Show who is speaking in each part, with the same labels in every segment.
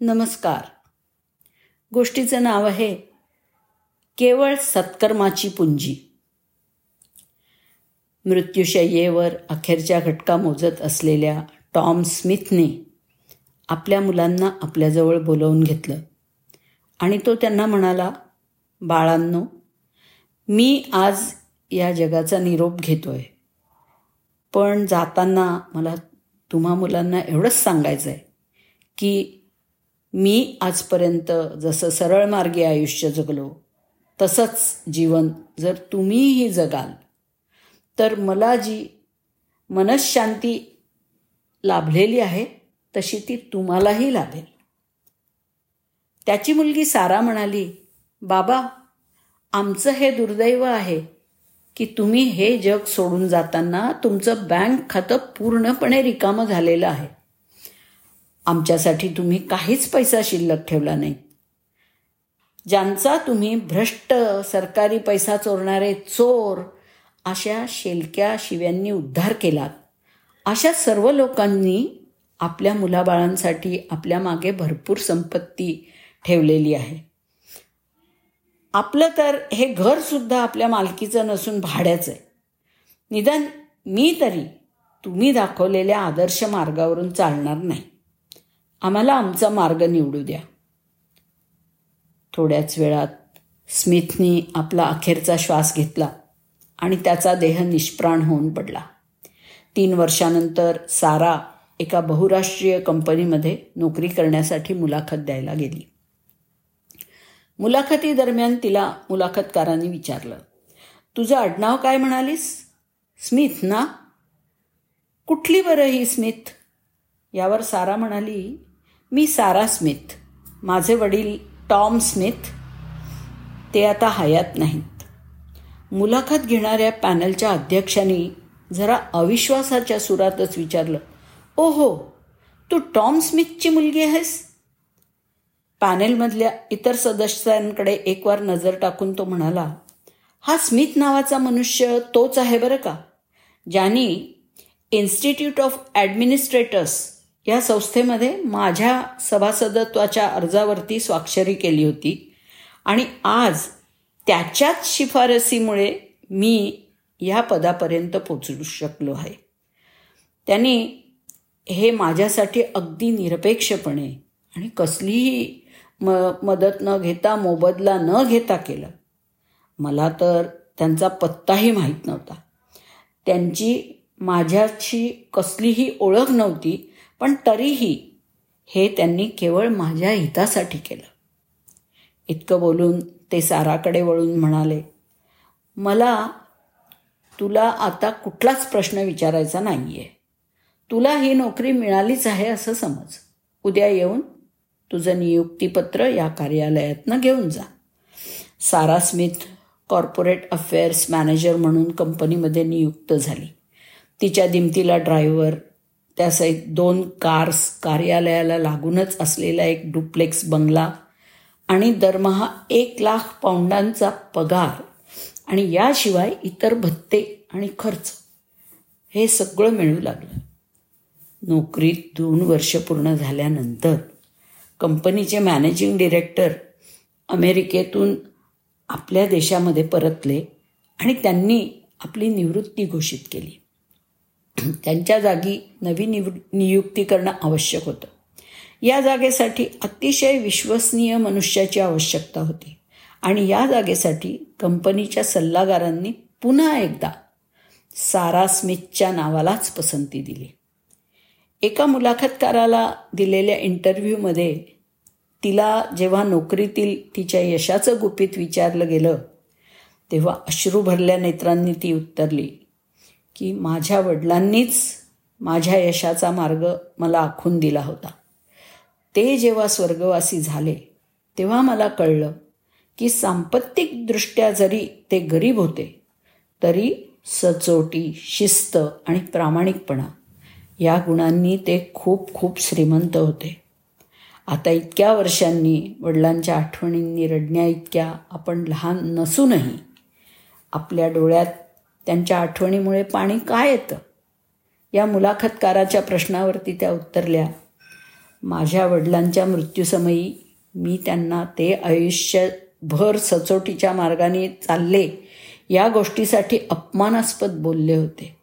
Speaker 1: नमस्कार. गोष्टीचं नाव आहे केवळ सत्कर्माची पुंजी. मृत्यूशय्येवर अखेरच्या घटका मोजत असलेल्या टॉम स्मिथने आपल्या मुलांना आपल्याजवळ बोलवून घेतलं आणि तो त्यांना म्हणाला बाळांनो मी आज या जगाचा निरोप घेतोय. पण जाताना मला तुम्हा मुलांना एवढंच सांगायचं आहे की मी आजपर्यंत जसं सरळ मार्गे आयुष्य जगलो तसंच जीवन जर तुम्हीही जगाल तर मला जी मनशांती लाभलेली आहे तशी ती तुम्हालाही लाभेल. त्याची मुलगी सारा म्हणाली बाबा आमचं हे दुर्दैव आहे की तुम्ही हे जग सोडून जाताना तुमचं बँक खातं पूर्णपणे रिकामं झालेलं आहे. आमच्यासाठी तुम्ही काहीच पैसा शिल्लक ठेवला नाही. ज्यांचा तुम्ही भ्रष्ट सरकारी पैसा चोरणारे चोर अशा शेलक्या शिव्यांनी उद्धार केलात. अशा सर्व लोकांनी आपल्या मुलाबाळांसाठी आपल्या मागे भरपूर संपत्ती ठेवलेली आहे. आपलं तर हे घरसुद्धा आपल्या मालकीचं नसून भाड्याचं आहे. निदान मी तरी तुम्ही दाखवलेल्या आदर्श मार्गावरून चालणार नाही. आम्हाला आमचा मार्ग निवडू द्या. थोड्याच वेळात स्मिथनी आपला अखेरचा श्वास घेतला आणि त्याचा देह निष्प्राण होऊन पडला. तीन वर्षानंतर सारा एका बहुराष्ट्रीय कंपनीमध्ये नोकरी करण्यासाठी मुलाखत द्यायला गेली. मुलाखती दरम्यान तिला मुलाखतकारांनी विचारलं तुझं आडनाव काय म्हणालीस? स्मिथ ना? कुठली बरं ही स्मिथ? यावर सारा म्हणाली मी सारा स्मिथ. माझे वडील टॉम स्मिथ. ते आता हयात नाहीत. मुलाखत घेणाऱ्या पॅनलच्या अध्यक्षांनी जरा अविश्वासाच्या सुरातच विचारलं ओ हो तू टॉम स्मिथची मुलगी आहेस? पॅनेलमधल्या इतर सदस्यांकडे एकवार नजर टाकून तो म्हणाला हा स्मिथ नावाचा मनुष्य तोच आहे बरं का ज्याने इन्स्टिट्यूट ऑफ ॲडमिनिस्ट्रेटर्स या संस्थेमध्ये माझ्या सभासदत्वाच्या अर्जावरती स्वाक्षरी केली होती. आणि आज त्याच्याच शिफारसीमुळे मी या पदापर्यंत पोचू शकलो आहे. त्यांनी हे माझ्यासाठी अगदी निरपेक्षपणे आणि कसलीही म मदत न घेता मोबदला न घेता केलं. मला तर त्यांचा पत्ताही माहीत नव्हता. त्यांची माझ्याशी कसलीही ओळख नव्हती. पण तरीही हे त्यांनी केवळ माझ्या हितासाठी केलं. इतकं बोलून ते साराकडे वळून म्हणाले मला तुला आता कुठलाच प्रश्न विचारायचा नाही आहे तुला ही नोकरी मिळालीच आहे असं समज. उद्या येऊन तुझं नियुक्तीपत्र या कार्यालयातनं घेऊन जा. Sarah Smith corporate affairs manager म्हणून कंपनीमध्ये नियुक्त झाली. तिच्या दिमतीला ड्रायव्हर त्यासहित दोन कार्स कार्यालयाला लागूनच असलेला एक डुप्लेक्स बंगला आणि दरमहा एक लाख पाऊंडांचा पगार आणि याशिवाय इतर भत्ते आणि खर्च. हे सगळं मिळू लागलं. नोकरीत दोन वर्ष पूर्ण झाल्यानंतर कंपनीचे मॅनेजिंग डिरेक्टर अमेरिकेतून आपल्या देशामध्ये परतले आणि त्यांनी आपली निवृत्ती घोषित केली. त्यांच्या जागी नवी निव नियुक्ती करणं आवश्यक होतं. या जागेसाठी अतिशय विश्वसनीय मनुष्याची आवश्यकता होती. आणि या जागेसाठी कंपनीच्या सल्लागारांनी पुन्हा एकदा सारा स्मिथच्या नावालाच पसंती दिली. एका मुलाखतकाराला दिलेल्या इंटरव्ह्यूमध्ये तिला जेव्हा नोकरीतील तिच्या यशाचं गुपित विचारलं गेलं तेव्हा अश्रू भरल्या नेत्रांनी ती उत्तरली की माझ्या वडिलांनीच माझ्या यशाचा मार्ग मला आखून दिला होता. ते जेव्हा स्वर्गवासी झाले तेव्हा मला कळलं की सांपत्तिकदृष्ट्या जरी ते गरीब होते तरी सचोटी शिस्त आणि प्रामाणिकपणा या गुणांनी ते खूप खूप श्रीमंत होते. आता इतक्या वर्षांनी वडिलांच्या आठवणींनी रडण्या इतक्या आपण लहान नसूनही आपल्या डोळ्यात त्यांच्या आठवणीमुळे पाणी काय येतं? या मुलाखतकाराच्या प्रश्नावरती त्या उत्तरल्या माझ्या वडिलांच्या मृत्यूसमयी मी त्यांना ते आयुष्यभर सचोटीच्या मार्गाने चालले या गोष्टीसाठी अपमानास्पद बोलले होते.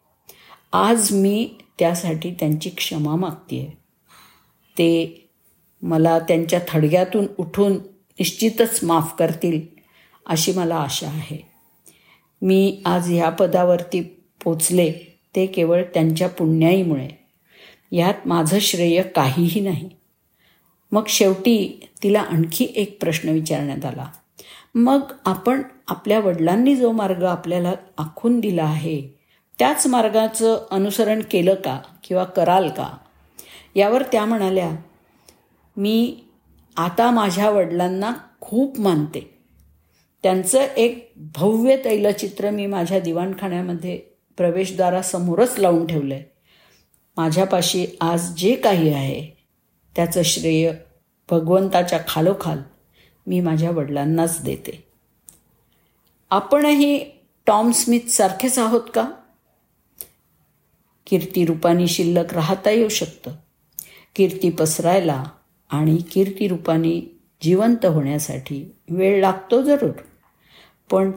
Speaker 1: आज मी त्यासाठी त्यांची क्षमा मागते ते मला त्यांच्या थडग्यातून उठून निश्चितच माफ करतील अशी मला आशा आहे. मी आज ह्या पदावरती पोचले ते केवळ त्यांच्या पुण्याईमुळे. यात माझं श्रेय काहीही नाही. मग शेवटी तिला आणखी एक प्रश्न विचारण्यात आला. मग आपण आपल्या वडिलांनी जो मार्ग आपल्याला आखून दिला आहे त्याच मार्गाचं अनुसरण केलं का किंवा कराल का? यावर त्या म्हणाल्या मी आता माझ्या वडिलांना खूप मानते. त्यांचं एक भव्य तैलचित्र मी माझ्या दिवाणखान्यामध्ये प्रवेशद्वारासमोरच लावून ठेवलं आहे माझ्यापाशी आज जे काही आहे त्याचं श्रेय भगवंताच्या खालोखाल मी माझ्या वडिलांनाच देते. आपणही टॉम स्मिथ सारखेच आहोत का? कीर्तिरूपानी शिल्लक राहता येऊ शकतं. कीर्ती पसरायला आणि कीर्तिरूपानी जिवंत होण्यासाठी वेळ लागतो जरूर. पण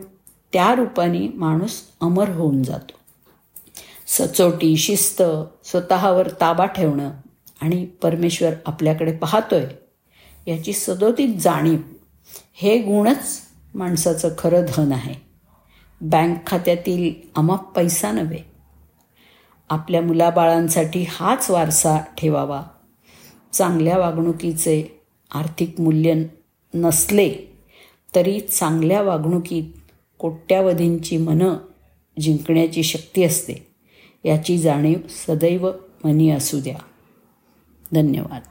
Speaker 1: त्या रूपाने माणूस अमर होऊन जातो. सचोटी शिस्त स्वतःवर ताबा ठेवणं आणि परमेश्वर आपल्याकडे पाहतोय याची सदोतीत जाणीव हे गुणच माणसाचं खरं धन आहे. बँक खात्यातील अमाप पैसा नव्हे. आपल्या मुलाबाळांसाठी हाच वारसा ठेवावा. चांगल्या वागणुकीचे आर्थिक मूल्य नसले तरी चांगल्या वागणुकीत कोट्यावधींची मनं जिंकण्याची शक्ती असते. याची जाणीव सदैव मनी असू द्या. धन्यवाद.